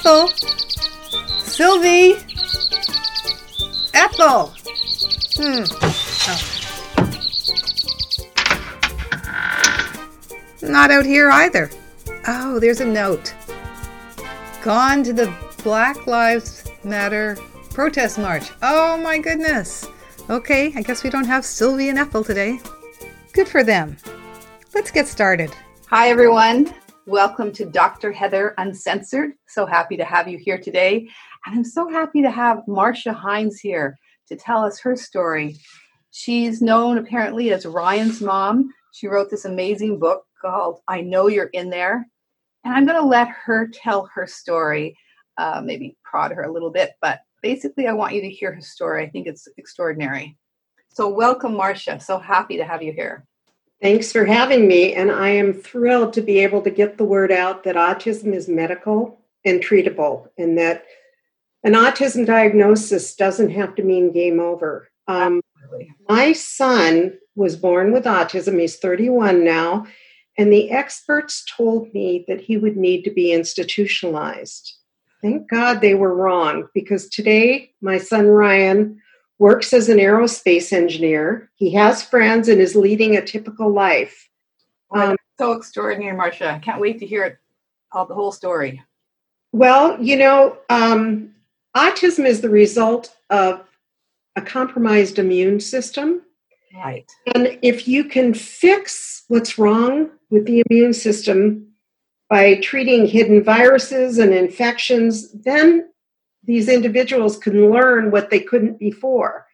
Ethel. Sylvie. Ethel. Hmm. Oh. Not out here either. Oh, there's a note. Gone to the Black Lives Matter protest march. Oh my goodness. Okay, I guess we don't have Sylvie and Ethel today. Good for them. Let's get started. Hi, everyone. Welcome to Dr. Heather Uncensored. So happy to have you here today. And I'm so happy to have Marcia Hinds here to tell us her story. She's known apparently as Ryan's mom. She wrote this amazing book called I Know You're in There. And I'm going to let her tell her story, uh, maybe prod her a little bit, but basically, I want you to hear her story. I think it's extraordinary. So, welcome, Marcia. So happy to have you here. Thanks for having me. And I am thrilled to be able to get the word out that autism is medical and treatable, and that an autism diagnosis doesn't have to mean game over. Um, my son was born with autism. He's 31 now. And the experts told me that he would need to be institutionalized. Thank God they were wrong because today my son Ryan works as an aerospace engineer. He has friends and is leading a typical life. Um, so extraordinary, Marcia. I can't wait to hear it, all the whole story. Well, you know, um, autism is the result of a compromised immune system. Right. And if you can fix what's wrong with the immune system, by treating hidden viruses and infections, then these individuals can learn what they couldn't before.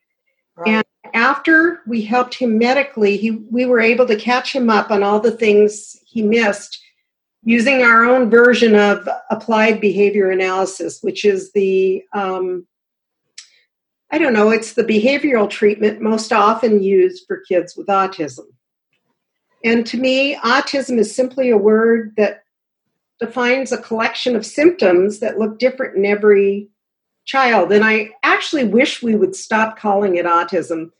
Right. And after we helped him medically, he, we were able to catch him up on all the things he missed using our own version of applied behavior analysis, which is the, um, I don't know, it's the behavioral treatment most often used for kids with autism. And to me, autism is simply a word that defines a collection of symptoms that look different in every child. And I actually wish we would stop calling it autism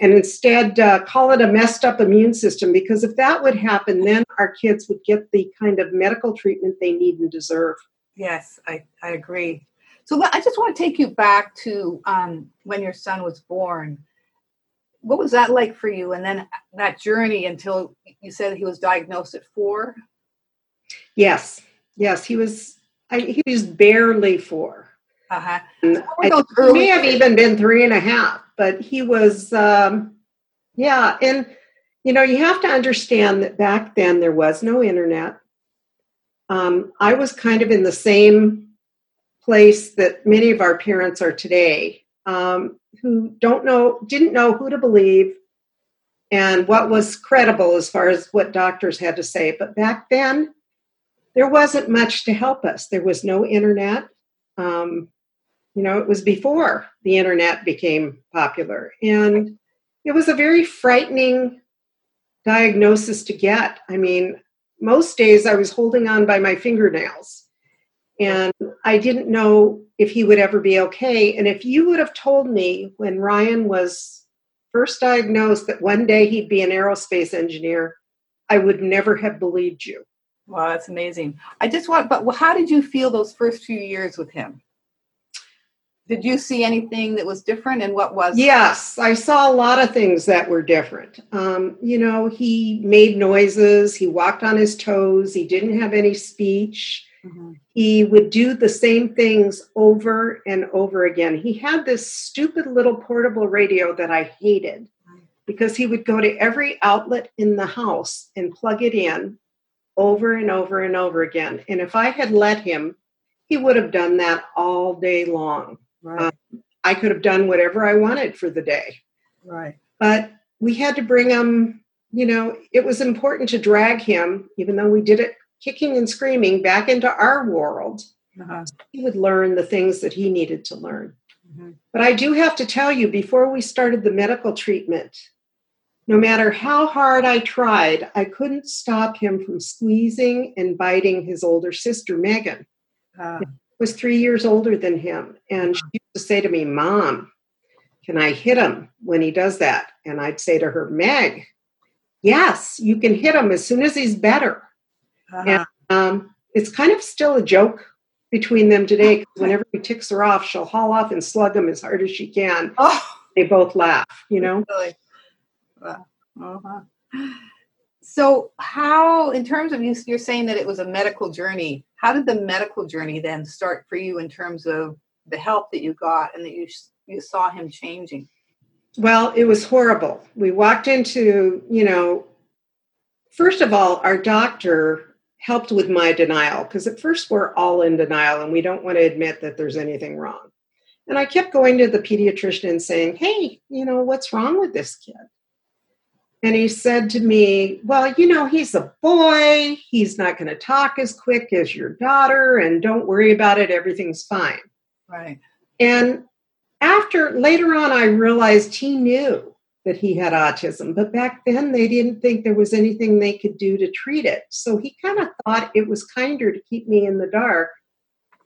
and instead uh, call it a messed up immune system because if that would happen, then our kids would get the kind of medical treatment they need and deserve. Yes, I, I agree. So I just want to take you back to um, when your son was born. What was that like for you? And then that journey until you said he was diagnosed at four? Yes, yes, he was. I, he was barely four. Uh-huh. I, he may have even been three and a half, but he was. Um, yeah, and you know you have to understand that back then there was no internet. Um, I was kind of in the same place that many of our parents are today, um, who don't know, didn't know who to believe, and what was credible as far as what doctors had to say. But back then, there wasn't much to help us. There was no internet. Um, you know, it was before the internet became popular. And it was a very frightening diagnosis to get. I mean, most days I was holding on by my fingernails and I didn't know if he would ever be okay. And if you would have told me when Ryan was first diagnosed that one day he'd be an aerospace engineer, I would never have believed you. Wow, that's amazing. I just want, but how did you feel those first few years with him? Did you see anything that was different and what was? Yes, I saw a lot of things that were different. Um, you know, he made noises, he walked on his toes, he didn't have any speech. Mm-hmm. He would do the same things over and over again. He had this stupid little portable radio that I hated because he would go to every outlet in the house and plug it in over and over and over again. And if I had let him, he would have done that all day long. Right. Um, I could have done whatever I wanted for the day. Right. But we had to bring him, you know, it was important to drag him, even though we did it kicking and screaming, back into our world. Uh-huh. he would learn the things that he needed to learn. Mm-hmm. But I do have to tell you, before we started the medical treatment, no matter how hard I tried, I couldn't stop him from squeezing and biting his older sister, Megan. Uh, was three years older than him. And she used to say to me, Mom, can I hit him when he does that? And I'd say to her, Meg, yes, you can hit him as soon as he's better. Uh-huh. And um, it's kind of still a joke between them today because whenever he ticks her off, she'll haul off and slug him as hard as she can. Oh, They both laugh, you know? really? Wow. Uh-huh. So, how, in terms of you, you're saying that it was a medical journey. How did the medical journey then start for you in terms of the help that you got and that you you saw him changing? Well, it was horrible. We walked into, you know, first of all, our doctor helped with my denial because at first we're all in denial and we don't want to admit that there's anything wrong. And I kept going to the pediatrician and saying, hey, you know, what's wrong with this kid? And he said to me, Well, you know, he's a boy. He's not going to talk as quick as your daughter. And don't worry about it. Everything's fine. Right. And after later on, I realized he knew that he had autism, but back then they didn't think there was anything they could do to treat it. So he kind of thought it was kinder to keep me in the dark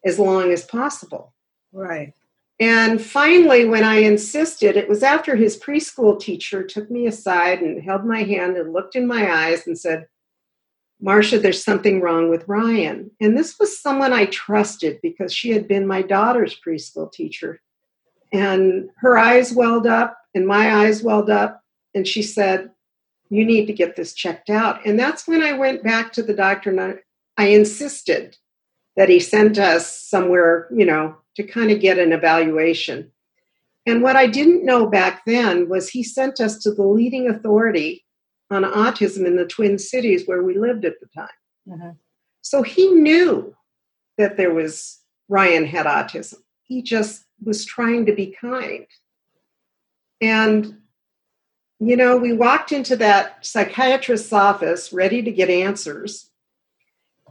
as long as possible. Right. And finally, when I insisted, it was after his preschool teacher took me aside and held my hand and looked in my eyes and said, Marcia, there's something wrong with Ryan. And this was someone I trusted because she had been my daughter's preschool teacher. And her eyes welled up and my eyes welled up. And she said, You need to get this checked out. And that's when I went back to the doctor and I, I insisted that he sent us somewhere, you know, to kind of get an evaluation. And what I didn't know back then was he sent us to the leading authority on autism in the Twin Cities where we lived at the time. Mm-hmm. So he knew that there was Ryan had autism. He just was trying to be kind. And, you know, we walked into that psychiatrist's office ready to get answers.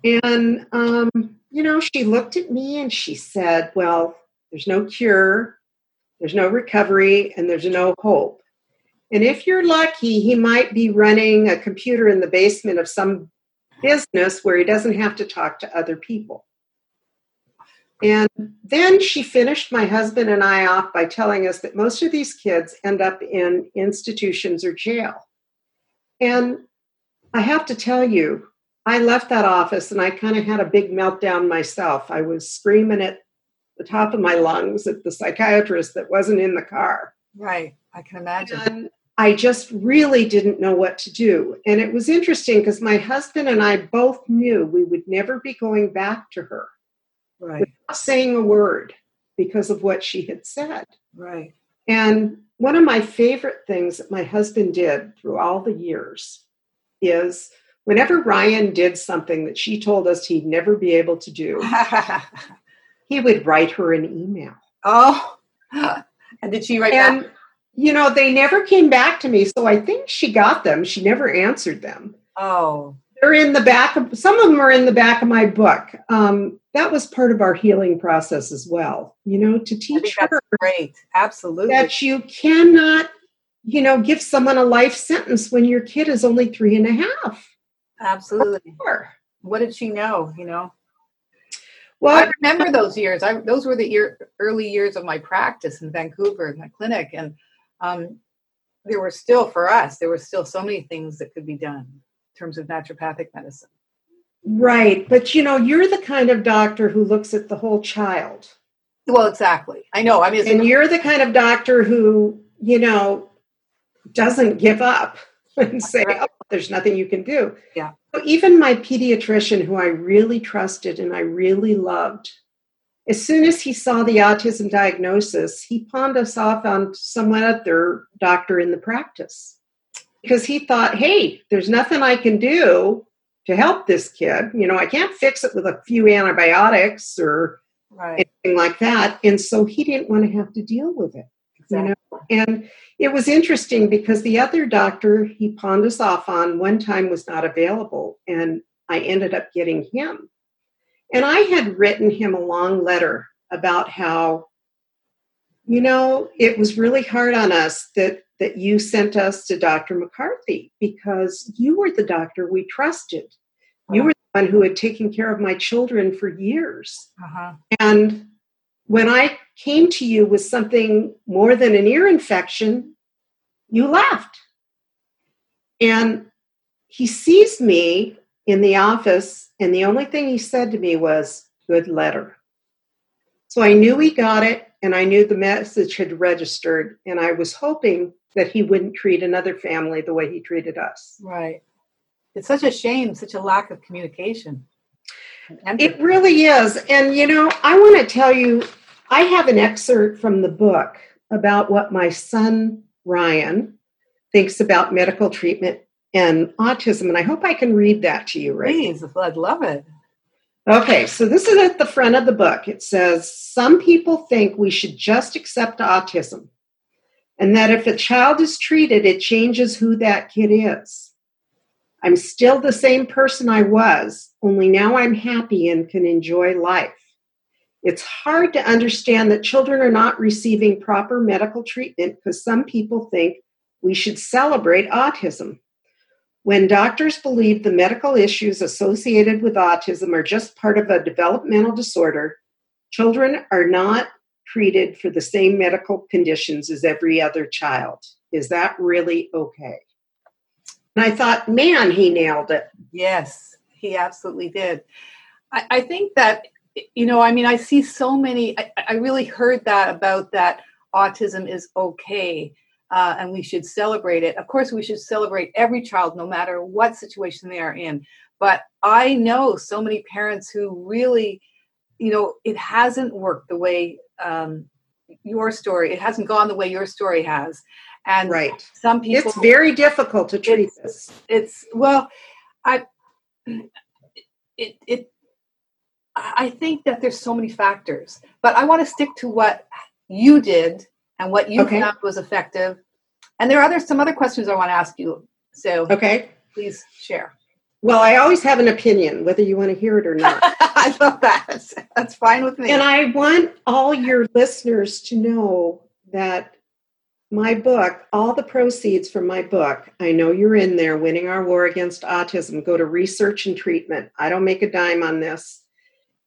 And, um, you know, she looked at me and she said, Well, there's no cure, there's no recovery, and there's no hope. And if you're lucky, he might be running a computer in the basement of some business where he doesn't have to talk to other people. And then she finished my husband and I off by telling us that most of these kids end up in institutions or jail. And I have to tell you, I left that office and I kind of had a big meltdown myself. I was screaming at the top of my lungs at the psychiatrist that wasn't in the car. Right. I can imagine. And I just really didn't know what to do. And it was interesting because my husband and I both knew we would never be going back to her Right. without saying a word because of what she had said. Right. And one of my favorite things that my husband did through all the years is whenever Ryan did something that she told us he'd never be able to do, he would write her an email. oh. And did she write back? And, you know, they never came back to me. So I think she got them. She never answered them. Oh. They're in the back of, some of them are in the back of my book. Um, that was part of our healing process as well, you know, to teach that's her great. Absolutely. that you cannot, you know, give someone a life sentence when your kid is only three and a half. Absolutely. Four. What did she know? You know, Well, I remember those years. I those were the year, early years of my practice in Vancouver, in my clinic, and um, there were still for us. There were still so many things that could be done in terms of naturopathic medicine. right. But, you know, you're the kind of doctor who looks at the whole child. Well, exactly. I know. I mean, And you're the kind of doctor who, you know, doesn't give up and say, Right. There's nothing you can do. Yeah. So even my pediatrician, who I really trusted and I really loved, as soon as he saw the autism diagnosis, he pawned us off on someone other doctor in the practice because he thought, hey, there's nothing I can do to help this kid. You know, I can't fix it with a few antibiotics or right. anything like that. And so he didn't want to have to deal with it. Exactly. You know, and it was interesting because the other doctor he pawned us off on one time was not available, and I ended up getting him. And I had written him a long letter about how, you know, it was really hard on us that that you sent us to Dr. McCarthy because you were the doctor we trusted. You were the one who had taken care of my children for years. Uh-huh. And when I came to you with something more than an ear infection, you laughed. And he sees me in the office, and the only thing he said to me was, Good letter. So I knew he got it and I knew the message had registered, and I was hoping that he wouldn't treat another family the way he treated us. Right. It's such a shame, such a lack of communication. It really is. And, you know, I want to tell you, I have an excerpt from the book about what my son, Ryan, thinks about medical treatment and autism. And I hope I can read that to you, right? Please, I'd love it. Okay, so this is at the front of the book. It says Some people think we should just accept autism, and that if a child is treated, it changes who that kid is. I'm still the same person I was, only now I'm happy and can enjoy life. It's hard to understand that children are not receiving proper medical treatment because some people think we should celebrate autism. When doctors believe the medical issues associated with autism are just part of a developmental disorder, children are not treated for the same medical conditions as every other child. Is that really okay? And I thought, man, he nailed it. Yes, he absolutely did. I, I think that, you know, I mean, I see so many, I, I really heard that about that autism is okay uh, and we should celebrate it. Of course, we should celebrate every child, no matter what situation they are in. But I know so many parents who really, you know, it hasn't worked the way um, your story. It hasn't gone the way your story has, and right. some people. It's very difficult to treat it's, this. It's well, I. It it. I think that there's so many factors, but I want to stick to what you did and what you okay. found was effective. And there are other some other questions I want to ask you. So okay, please share. Well, I always have an opinion, whether you want to hear it or not. I love that. That's fine with me. And I want all your listeners to know that my book, all the proceeds from my book, I know you're in there, Winning Our War Against Autism, go to research and treatment. I don't make a dime on this.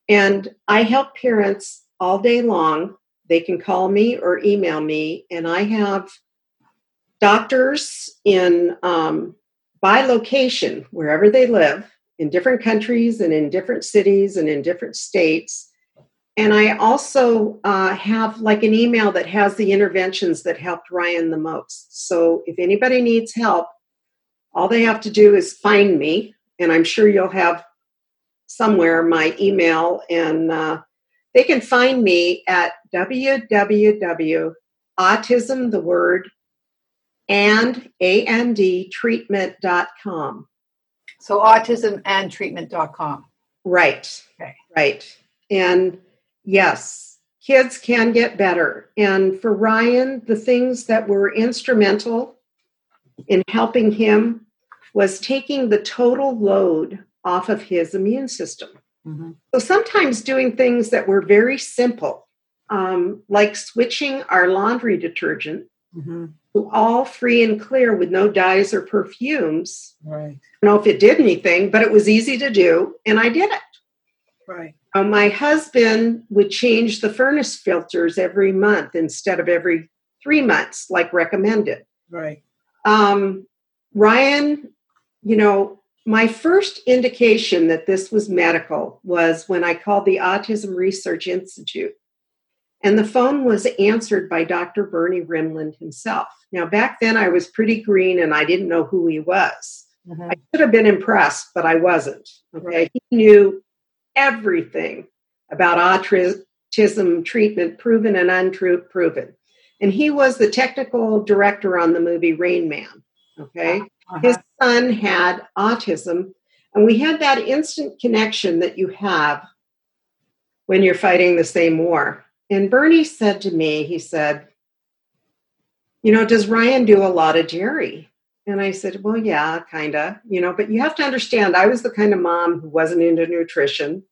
And I help parents all day long they can call me or email me, and I have doctors in um, by location wherever they live in different countries and in different cities and in different states. And I also uh, have like an email that has the interventions that helped Ryan the most. So if anybody needs help, all they have to do is find me, and I'm sure you'll have somewhere my email and uh, they can find me at www.autism, the word, and and treatment.com. So autism and treatment.com. Right. Okay. Right. And yes, kids can get better. And for Ryan, the things that were instrumental in helping him was taking the total load off of his immune system. Mm-hmm. So sometimes doing things that were very simple, um, like switching our laundry detergent mm-hmm. to all free and clear with no dyes or perfumes. Right. I don't know if it did anything, but it was easy to do, and I did it. Right. Uh, my husband would change the furnace filters every month instead of every three months, like recommended. Right. Um, Ryan, you know, my first indication that this was medical was when I called the Autism Research Institute. And the phone was answered by Dr. Bernie Rimland himself. Now, back then I was pretty green and I didn't know who he was. Mm-hmm. I should have been impressed, but I wasn't. Okay. Right. He knew everything about autism treatment, proven and unproven. And he was the technical director on the movie Rain Man. Okay. Uh-huh. His son had autism, and we had that instant connection that you have when you're fighting the same war. And Bernie said to me, he said, You know, does Ryan do a lot of Jerry? And I said, Well, yeah, kind of, you know, but you have to understand, I was the kind of mom who wasn't into nutrition.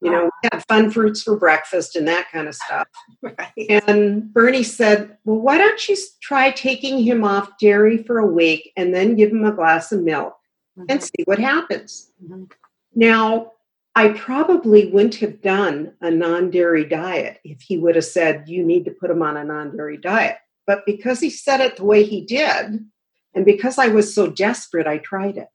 You know, we had fun fruits for breakfast and that kind of stuff. Right. And Bernie said, Well, why don't you try taking him off dairy for a week and then give him a glass of milk mm-hmm. and see what happens? Mm-hmm. Now, I probably wouldn't have done a non dairy diet if he would have said, You need to put him on a non dairy diet. But because he said it the way he did, and because I was so desperate, I tried it.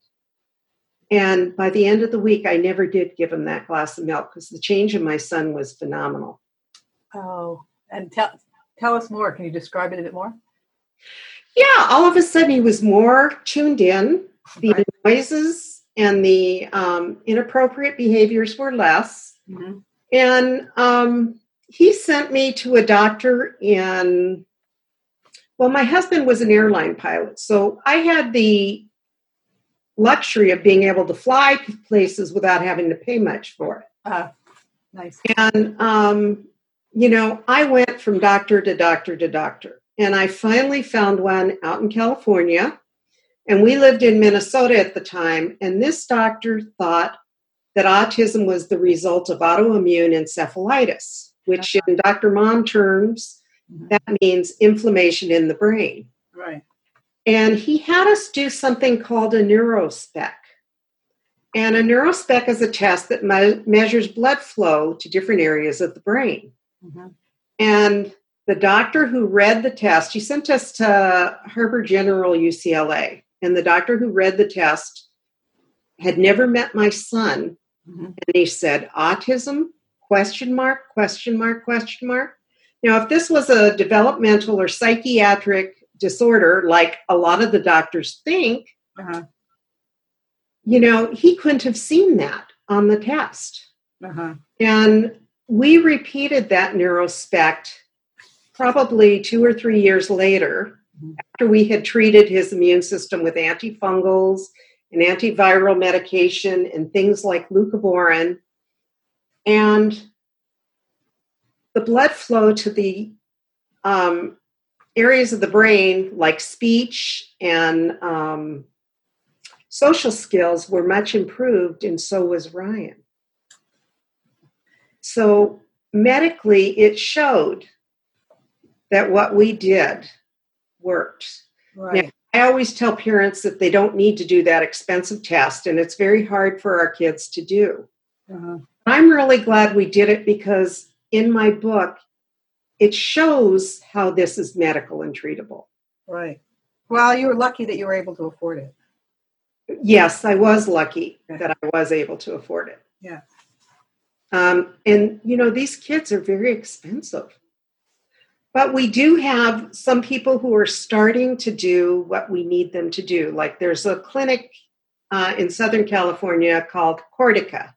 And by the end of the week, I never did give him that glass of milk because the change in my son was phenomenal. Oh, and tell tell us more. Can you describe it a bit more? Yeah, all of a sudden he was more tuned in. The right. noises and the um, inappropriate behaviors were less. Mm-hmm. And um, he sent me to a doctor in, well, my husband was an airline pilot. So I had the luxury of being able to fly places without having to pay much for it. Uh, nice. And, um, you know, I went from doctor to doctor to doctor. And I finally found one out in California. And we lived in Minnesota at the time. And this doctor thought that autism was the result of autoimmune encephalitis, which in Dr. Mom terms, mm-hmm. that means inflammation in the brain. Right. And he had us do something called a neurospect. And a neurospect is a test that me- measures blood flow to different areas of the brain. Mm-hmm. And the doctor who read the test, he sent us to Harbor General UCLA, and the doctor who read the test had never met my son, mm-hmm. and he said, "Autism? Question mark? Question mark? Question mark." Now, if this was a developmental or psychiatric disorder, like a lot of the doctors think, uh-huh. you know, he couldn't have seen that on the test. Uh-huh. And we repeated that neurospect probably two or three years later, mm-hmm. after we had treated his immune system with antifungals and antiviral medication and things like leucovorin, and the blood flow to the um, areas of the brain like speech and um, social skills were much improved, and so was Ryan. So medically, it showed that what we did worked. Right. Now, I always tell parents that they don't need to do that expensive test, and it's very hard for our kids to do. Uh-huh. I'm really glad we did it because in my book, it shows how this is medical and treatable. Right. Well, you were lucky that you were able to afford it. Yes, I was lucky that I was able to afford it. Yeah. Um, and, you know, these kids are very expensive. But we do have some people who are starting to do what we need them to do. Like there's a clinic uh, in Southern California called Cortica.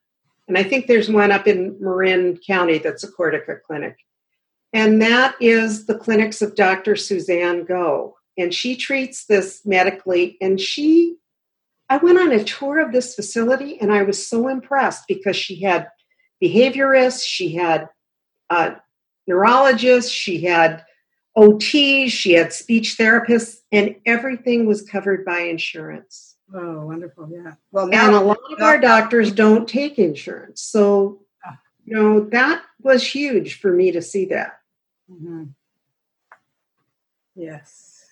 And I think there's one up in Marin County that's a Cortica clinic. And that is the clinics of Dr. Suzanne Goh. And she treats this medically. And she, I went on a tour of this facility and I was so impressed because she had behaviorists, she had uh, neurologist, she had OT, she had speech therapists, and everything was covered by insurance. Oh, wonderful. Yeah. Well, now, and a lot of our doctors don't take insurance. So, ah. you know, that was huge for me to see that. Mm-hmm. Yes.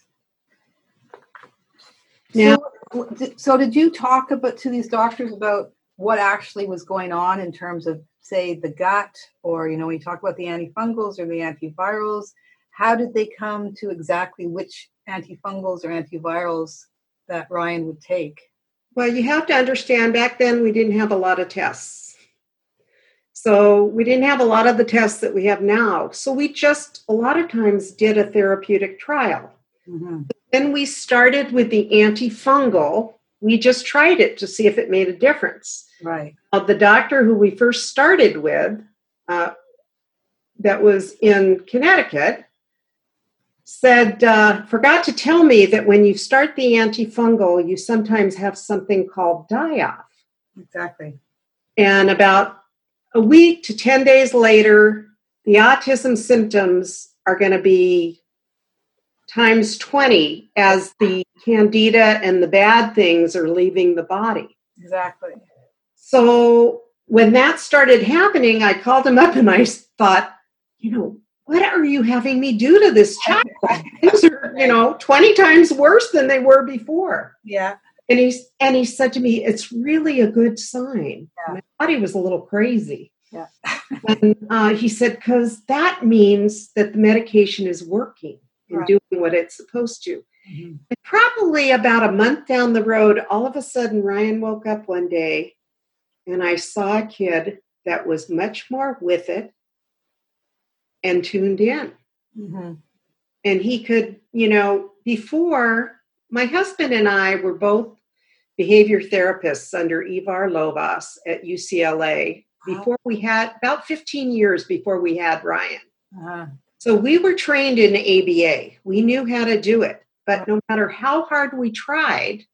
Now, so, so, did you talk about to these doctors about what actually was going on in terms of say the gut or you know when you talk about the antifungals or the antivirals how did they come to exactly which antifungals or antivirals that ryan would take well you have to understand back then we didn't have a lot of tests so we didn't have a lot of the tests that we have now so we just a lot of times did a therapeutic trial mm-hmm. then we started with the antifungal we just tried it to see if it made a difference. Right. Uh, the doctor who we first started with, uh, that was in Connecticut, said, uh, forgot to tell me that when you start the antifungal, you sometimes have something called die off. Exactly. And about a week to 10 days later, the autism symptoms are going to be times 20 as the candida and the bad things are leaving the body. Exactly. So when that started happening, I called him up and I thought, you know, what are you having me do to this child? Things are, you know, 20 times worse than they were before. Yeah. And he's and he said to me, it's really a good sign. Yeah. Thought he was a little crazy. Yeah. and uh, he said, because that means that the medication is working and right. doing what it's supposed to. Mm-hmm. And probably about a month down the road, all of a sudden, Ryan woke up one day and I saw a kid that was much more with it and tuned in. Mm-hmm. And he could, you know, before my husband and I were both behavior therapists under Ivar Lovaas at UCLA before we had about 15 years before we had Ryan. Uh-huh. So we were trained in ABA. We knew how to do it. But no matter how hard we tried,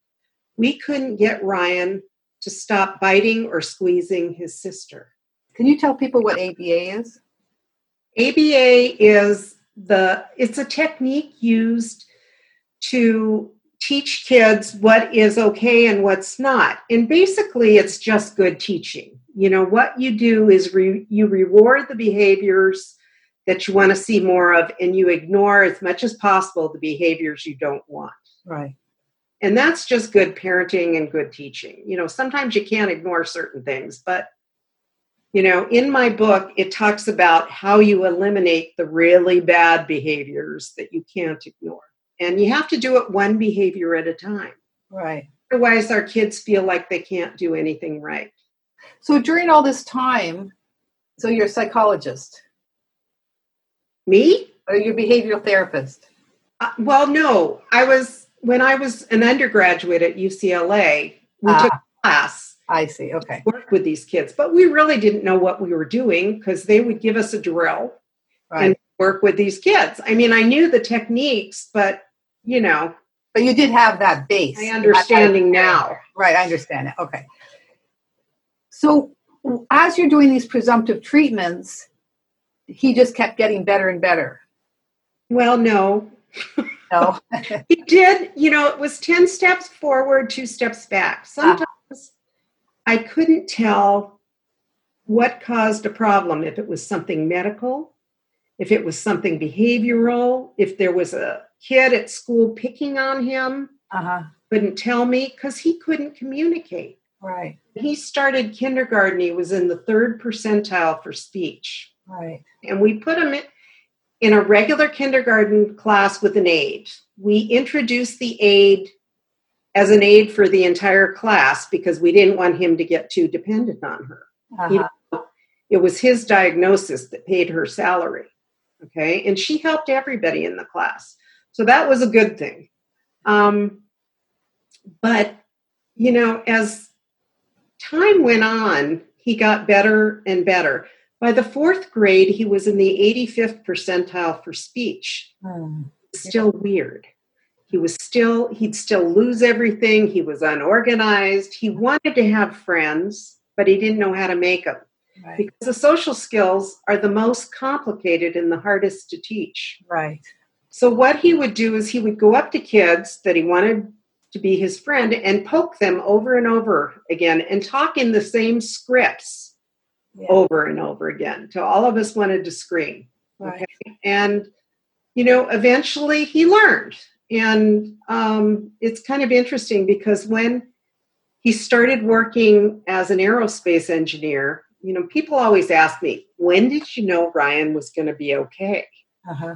we couldn't get Ryan to stop biting or squeezing his sister. Can you tell people what ABA is? ABA is the it's a technique used to teach kids what is okay and what's not. And basically it's just good teaching. You know, what you do is re, you reward the behaviors that you want to see more of and you ignore as much as possible the behaviors you don't want. Right. And that's just good parenting and good teaching. You know, sometimes you can't ignore certain things, but you know, in my book, it talks about how you eliminate the really bad behaviors that you can't ignore. And you have to do it one behavior at a time. Right. Otherwise, our kids feel like they can't do anything right. So during all this time, so you're a psychologist. Me? Or you're a behavioral therapist? Uh, well, no. I was, when I was an undergraduate at UCLA, we ah. took a class I see. Okay. Work with these kids, but we really didn't know what we were doing because they would give us a drill right. and work with these kids. I mean, I knew the techniques, but you know. But you did have that base. I understanding now. Right, I understand it. Okay. So as you're doing these presumptive treatments, he just kept getting better and better. Well, no. No. he did, you know, it was 10 steps forward, two steps back. Ah. Sometimes I couldn't tell what caused a problem, if it was something medical, if it was something behavioral, if there was a kid at school picking on him, uh-huh. couldn't tell me because he couldn't communicate. Right. He started kindergarten, he was in the third percentile for speech. Right. And we put him in, in a regular kindergarten class with an aide. We introduced the aide as an aide for the entire class because we didn't want him to get too dependent on her. Uh-huh. You know, it was his diagnosis that paid her salary. Okay. And she helped everybody in the class. So that was a good thing. Um, but, you know, as time went on, he got better and better. By the fourth grade, he was in the 85th percentile for speech. Hmm. Still weird he was still he'd still lose everything he was unorganized he wanted to have friends but he didn't know how to make them right. because the social skills are the most complicated and the hardest to teach right so what he would do is he would go up to kids that he wanted to be his friend and poke them over and over again and talk in the same scripts yeah. over and over again till all of us wanted to scream right. okay and you know eventually he learned and um, it's kind of interesting because when he started working as an aerospace engineer, you know, people always ask me, when did you know Ryan was going to be okay? Uh-huh.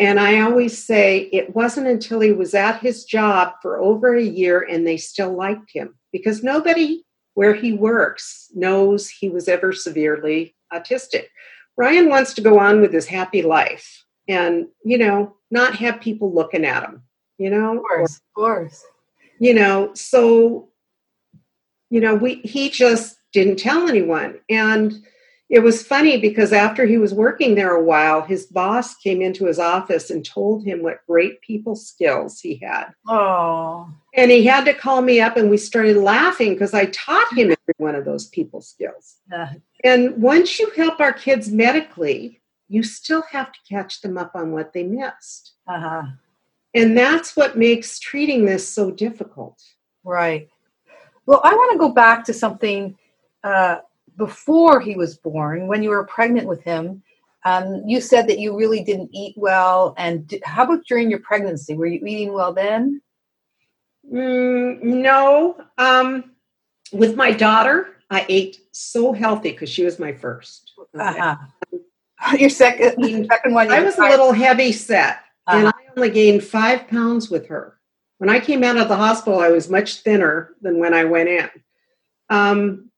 And I always say it wasn't until he was at his job for over a year and they still liked him because nobody where he works knows he was ever severely autistic. Ryan wants to go on with his happy life and, you know, not have people looking at him you know? Of course of course. You know so you know we he just didn't tell anyone. And it was funny because after he was working there a while his boss came into his office and told him what great people skills he had oh and he had to call me up and we started laughing because i taught him every one of those people skills uh, and once you help our kids medically you still have to catch them up on what they missed uh-huh. And that's what makes treating this so difficult. Right. Well, I want to go back to something uh, before he was born, when you were pregnant with him. Um, you said that you really didn't eat well. And how about during your pregnancy? Were you eating well then? Mm, no. Um, with my daughter, I ate so healthy because she was my first. Uh-huh. Your second, second one. I was a little heavy set. Uh-huh. And I only gained five pounds with her. When I came out of the hospital, I was much thinner than when I went in. Um,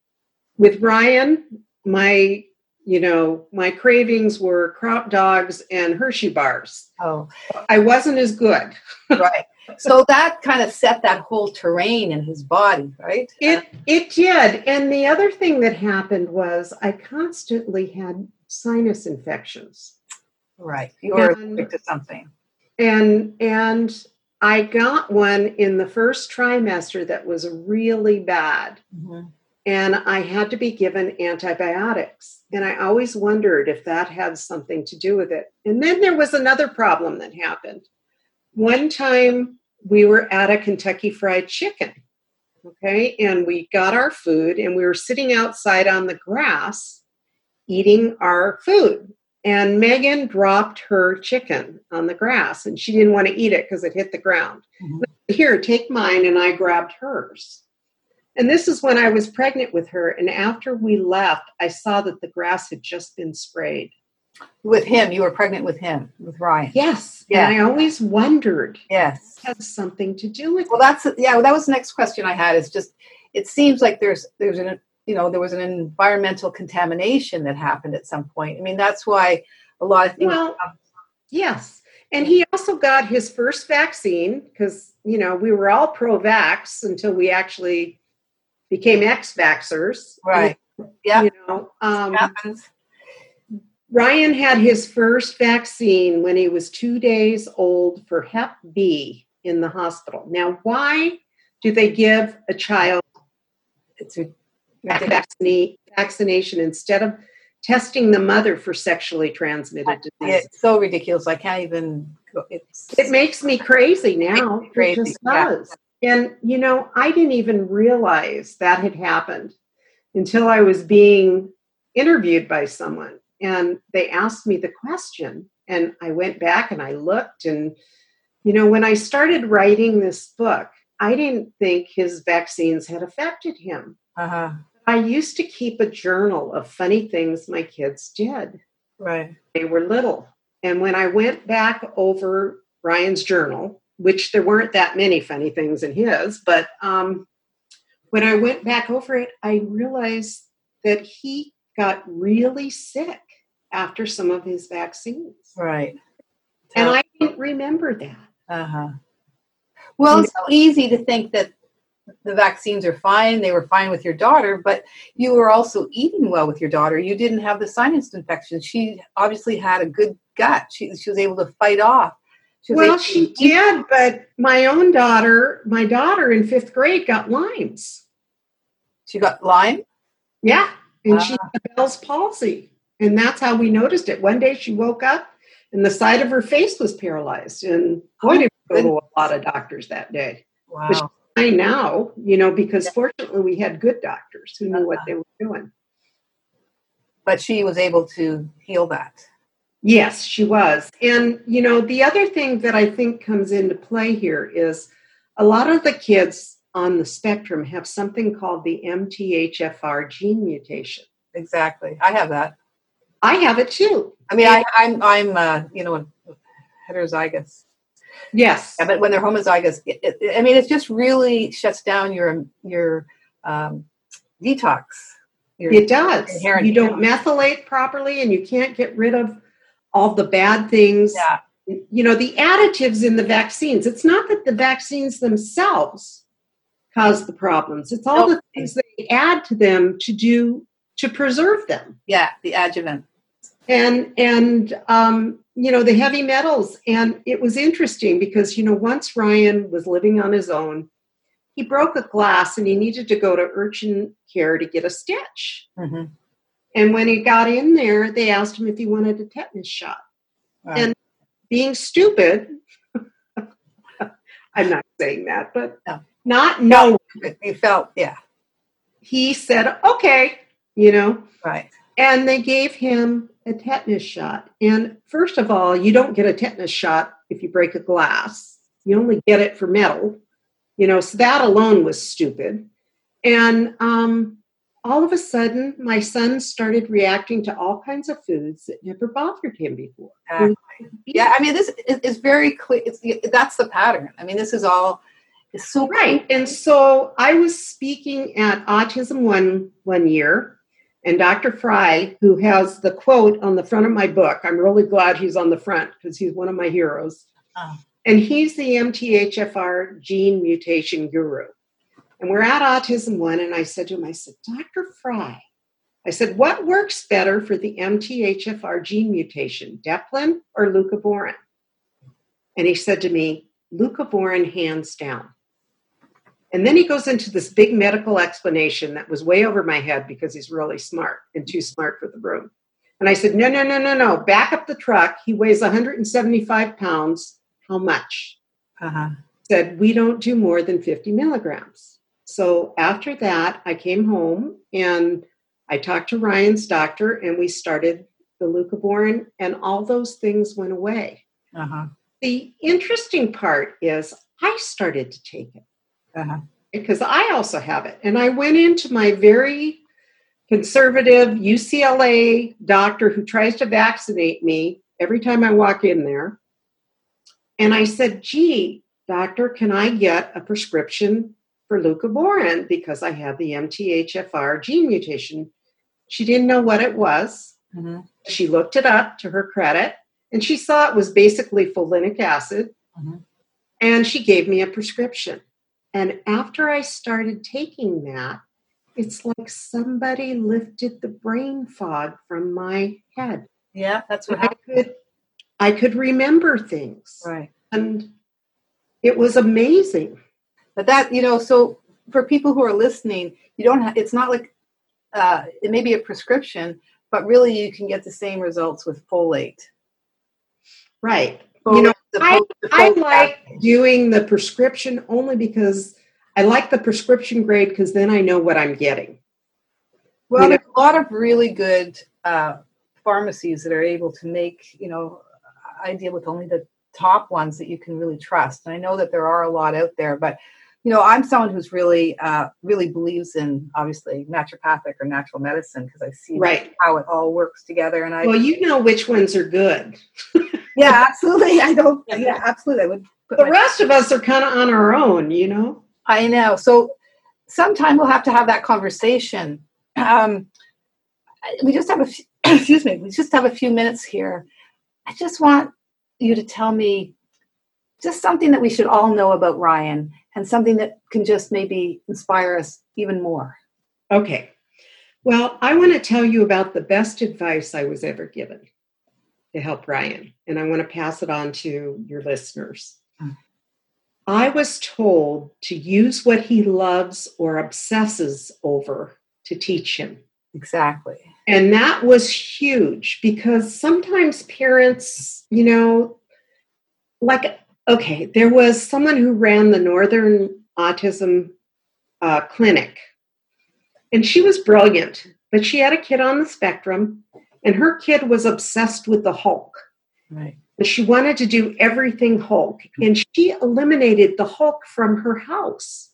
with Ryan, my you know, my cravings were crop dogs and Hershey bars. Oh, I wasn't as good. right. So that kind of set that whole terrain in his body, right? It it did. And the other thing that happened was I constantly had sinus infections. Right. You were allergic to something. And and I got one in the first trimester that was really bad. Mhm. And I had to be given antibiotics. And I always wondered if that had something to do with it. And then there was another problem that happened. One time we were at a Kentucky Fried Chicken, okay, and we got our food and we were sitting outside on the grass eating our food. And Megan dropped her chicken on the grass and she didn't want to eat it because it hit the ground. Mhm. Here, take mine. And I grabbed hers. And this is when I was pregnant with her. And after we left, I saw that the grass had just been sprayed. With him, you were pregnant with him, with Ryan. Yes. Yeah. And I always wondered Yes. has something to do with Well, that's yeah. Well, that was the next question I had. Is just it seems like there's there's an you know there was an environmental contamination that happened at some point. I mean, that's why a lot of things. Well, Yes. And he also got his first vaccine because, you know, we were all pro vax until we actually became ex vaxxers. right. Yeah. You know, um, happens. Ryan had his first vaccine when he was two days old for Hep B in the hospital. Now, why do they give a child It's a, vaccine, vaccination instead of testing the mother for sexually transmitted disease? it's so ridiculous. I can't even. It's It makes me crazy now. Crazy, It just yeah. And, you know, I didn't even realize that had happened until I was being interviewed by someone. And they asked me the question. And I went back and I looked. And, you know, when I started writing this book, I didn't think his vaccines had affected him. uh-huh. I used to keep a journal of funny things my kids did right. they were little. And when I went back over Ryan's journal, which there weren't that many funny things in his, but um, when I went back over it, I realized that he got really sick after some of his vaccines. Right. And I didn't remember that. Uh huh. Well, it's so easy to think that the vaccines are fine. They were fine with your daughter, but you were also eating well with your daughter. You didn't have the sinus infection. She obviously had a good gut. She, she was able to fight off. She Well, able to she did, but my own daughter, my daughter in fifth grade got Lyme's. She got Lyme. Yeah. And she Ah. had Bell's palsy. And that's how we noticed it. One day she woke up and the side of her face was paralyzed. And boy, did we go to a lot of doctors that day. Wow. I now, you know, because fortunately we had good doctors who knew what Uh-huh. they were doing. But she was able to heal that. Yes, she was. And, you know, the other thing that I think comes into play here is a lot of the kids on the spectrum have something called the MTHFR gene mutation. Exactly. I have that. I have it too. I mean, I, I'm, I'm, uh, you know, heterozygous. Yes. Yeah, but when they're homozygous, it, it, I mean, it just really shuts down your your um, detox. Your, It does. You don't methylate properly and you can't get rid of all the bad things. Yeah. You know, the additives in the vaccines, it's not that the vaccines themselves cause the problems, it's all the things they add to them to do to preserve them. Yeah, the adjuvant. And and um, you know, the heavy metals. And it was interesting because, you know, once Ryan was living on his own, he broke a glass and he needed to go to urgent care to get a stitch. Mm-hmm. And when he got in there, they asked him if he wanted a tetanus shot. And being stupid, I'm not saying that, but No. not knowing, you felt, yeah, he said, okay, you know, right. and they gave him a tetanus shot. And first of all, you don't get a tetanus shot if you break a glass, you only get it for metal, you know, so that alone was stupid. And um, all of a sudden, my son started reacting to all kinds of foods that never bothered him before. Exactly. Yeah, I mean, this is, is very clear. It's, that's the pattern. I mean, this is all, it's so Right. And so I was speaking at Autism One one year, And Dr. Frye, who has the quote on the front of my book, I'm really glad he's on the front because he's one of my heroes. Oh. And he's the MTHFR gene mutation guru. And we're at Autism One, and I said to him, I said, Dr. Frye, I said, what works better for the MTHFR gene mutation, Deplin or leucovorin? And he said to me, leucovorin hands down. And then he goes into this big medical explanation that was way over my head because he's really smart and too smart for the room. And I said, no, no, no, no, no. Back up the truck. He weighs 175 pounds. How much? Uh-huh. Said, we don't do more than 50 milligrams. So after that, I came home and I talked to Ryan's doctor and we started the leucovorin, and all those things went away. Uh-huh. The interesting part is I started to take it uh-huh. because I also have it. And I went into my very conservative UCLA doctor who tries to vaccinate me every time I walk in there. And I said, gee, doctor, can I get a prescription for leucovorin because I had the MTHFR gene mutation? She didn't know what it was. Mm-hmm. She looked it up to her credit and she saw it was basically folinic acid. Mm-hmm. And she gave me a prescription. And after I started taking that, it's like somebody lifted the brain fog from my head. Yeah, that's what I could I could remember things. Right. And it was amazing. But that, you know, so for people who are listening, you don't have it's not like uh, it may be a prescription, but really you can get the same results with folate. Right. Folate, you know, I, I like doing the prescription only because I like the prescription grade because then I know what I'm getting. Well, you know? there's a lot of really good uh, pharmacies that are able to make, you know, I deal with only the top ones that you can really trust. And I know that there are a lot out there, but you know, I'm someone who's really, uh, really believes in obviously naturopathic or natural medicine because I see right. how it all works together. And I well, you know which ones are good. yeah, absolutely. I don't. Yeah, absolutely. I would. the rest of us are kind of on our own, you know. I know. So sometime we'll have to have that conversation. Um, we just have a few, excuse me. We just have a few minutes here. I just want you to tell me just something that we should all know about Ryan and something that can just maybe inspire us even more. Okay. Well, I want to tell you about the best advice I was ever given to help Ryan, and I want to pass it on to your listeners. Mm. I was told to use what he loves or obsesses over to teach him. Exactly. And that was huge because sometimes parents, you know, like okay, there was someone who ran the Northern Autism uh, Clinic, and she was brilliant, but she had a kid on the spectrum, and her kid was obsessed with the Hulk. Right. And she wanted to do everything Hulk, and she eliminated the Hulk from her house.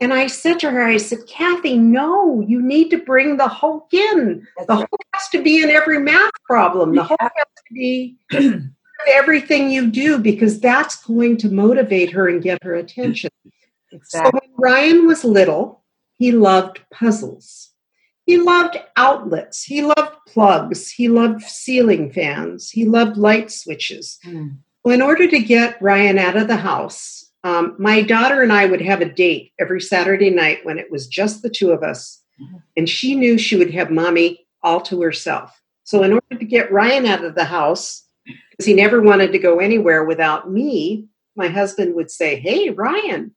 And I said to her, I said, Kathy, no, you need to bring the Hulk in. That's the right. Hulk has to be in every math problem. The yeah. Hulk has to be everything you do because that's going to motivate her and get her attention. Exactly. So when Ryan was little, he loved puzzles. He loved outlets. He loved plugs. He loved ceiling fans. He loved light switches. Mm. Well, in order to get Ryan out of the house, um, my daughter and I would have a date every Saturday night when it was just the two of us. Mm-hmm. And she knew she would have mommy all to herself. So, in order to get Ryan out of the house, because he never wanted to go anywhere without me, my husband would say, Hey, Ryan,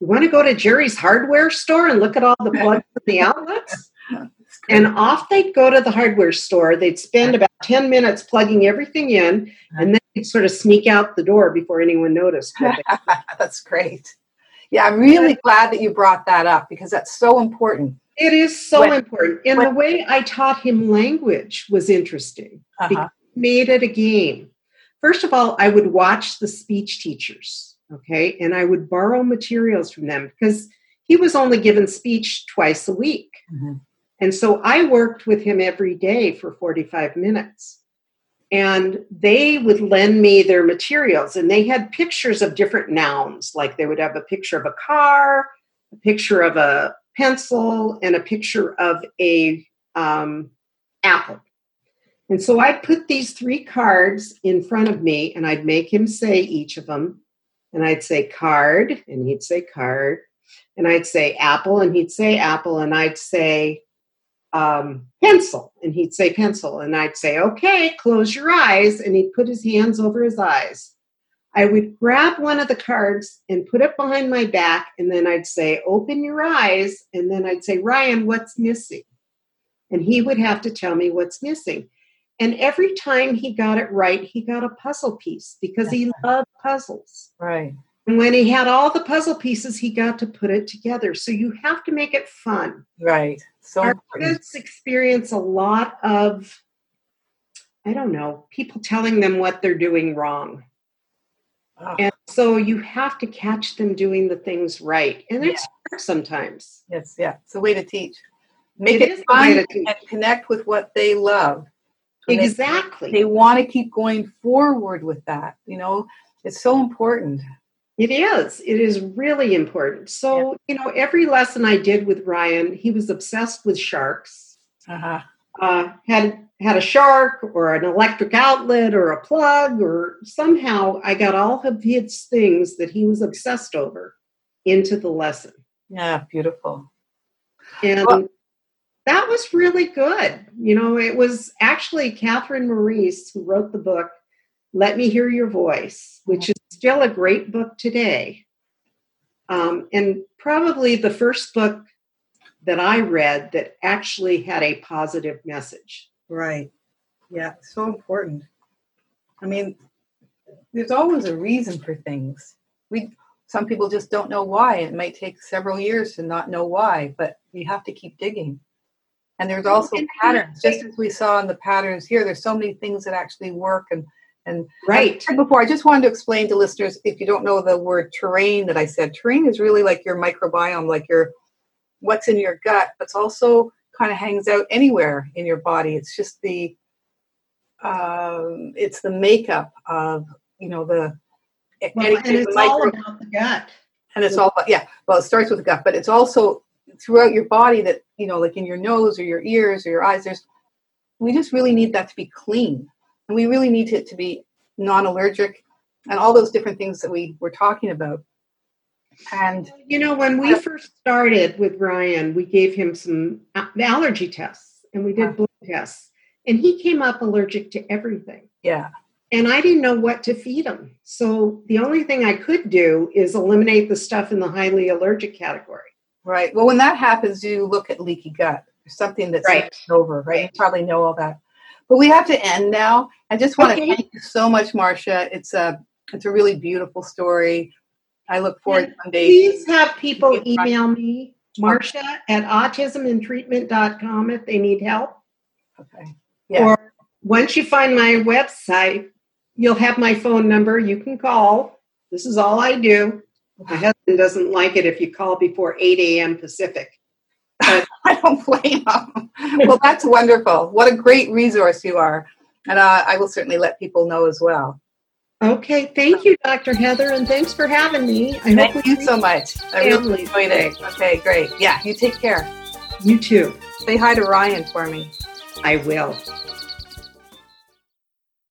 you want to go to Jerry's hardware store and look at all the plugs and the outlets? And off they'd go to the hardware store. They'd spend about 10 minutes plugging everything in, and then they'd sort of sneak out the door before anyone noticed. that's great. Yeah, I'm really glad that you brought that up because that's so important. It is so when, important. And when, the way I taught him language was interesting. Uh-huh. Made it a game. First of all, I would watch the speech teachers, okay, and I would borrow materials from them because he was only given speech twice a week. Mm-hmm. And so I worked with him every day for 45 minutes. And they would lend me their materials, and they had pictures of different nouns. Like they would have a picture of a car, a picture of a pencil, and a picture of a um, apple. And so I put these three cards in front of me and I'd make him say each of them. And I'd say card, and he'd say card. And I'd say apple, and he'd say apple. And I'd say um, pencil, and he'd say pencil. And I'd say, okay, close your eyes. And he'd put his hands over his eyes. I would grab one of the cards and put it behind my back. And then I'd say, open your eyes. And then I'd say, Ryan, what's missing? And he would have to tell me what's missing. And every time he got it right, he got a puzzle piece because he loved puzzles. Right. And when he had all the puzzle pieces, he got to put it together. So you have to make it fun. Right. So Our kids experience a lot of, I don't know, people telling them what they're doing wrong. Oh. And so you have to catch them doing the things right. And it's hard sometimes. Yes, yeah. It's a way to teach. Make It it, is a way fun and connect with what they love. And they- Exactly. They want to keep going forward with that. You know, it's so important. It is. It is really important. So, you know, every lesson I did with Ryan, he was obsessed with sharks. Uh-huh. Uh, had had a shark or an electric outlet or a plug or somehow I got all of his things that he was obsessed over into the lesson. Yeah, beautiful. And Well- that was really good. You know, it was actually Catherine Maurice who wrote the book, Let Me Hear Your Voice, which is still a great book today. Um, and probably the first book that I read that actually had a positive message. Right. Yeah, so important. I mean, there's always a reason for things. We some people just don't know why. It might take several years to not know why, but you have to keep digging. And there's also patterns, just as we saw in the patterns here. There's so many things that actually work. And and Right. I before, I just wanted to explain to listeners if you don't know the word terrain that I said. Terrain is really like your microbiome, like your what's in your gut, but it's also kind of hangs out anywhere in your body. It's just the um, it's the makeup of you know the Well, and it's the all about the gut. and it's all about yeah well it starts with the gut but it's also throughout your body that you know like in your nose or your ears or your eyes there's we just really need that to be clean and we really need it to be non-allergic and all those different things that we were talking about and You know, when we first started with Ryan, we gave him some allergy tests and we did uh-huh. blood tests, and he came up allergic to everything. yeah And I didn't know what to feed him. So the only thing I could do is eliminate the stuff in the highly allergic category. Right well when that happens you look at leaky gut something that's Right. over right you probably know all that but we have to end now i just want Okay. to thank you so much marcia it's a it's a really beautiful story i look forward And someday Please have people email me, Marcia at autismandtreatment.com if they need help. okay Yeah. Or once you find my website, you'll have my phone number. You can call. This is all I do. My husband doesn't like it if you call before 8 a.m. Pacific. I don't blame him. Well, that's wonderful. What a great resource you are. And uh, I will certainly let people know as well. Okay, thank you, Dr. Heather, and thanks for having me. I Thank hope you so much. I really enjoyed it. Okay, great. Yeah, you take care. you too. Say hi to Ryan for me. I will.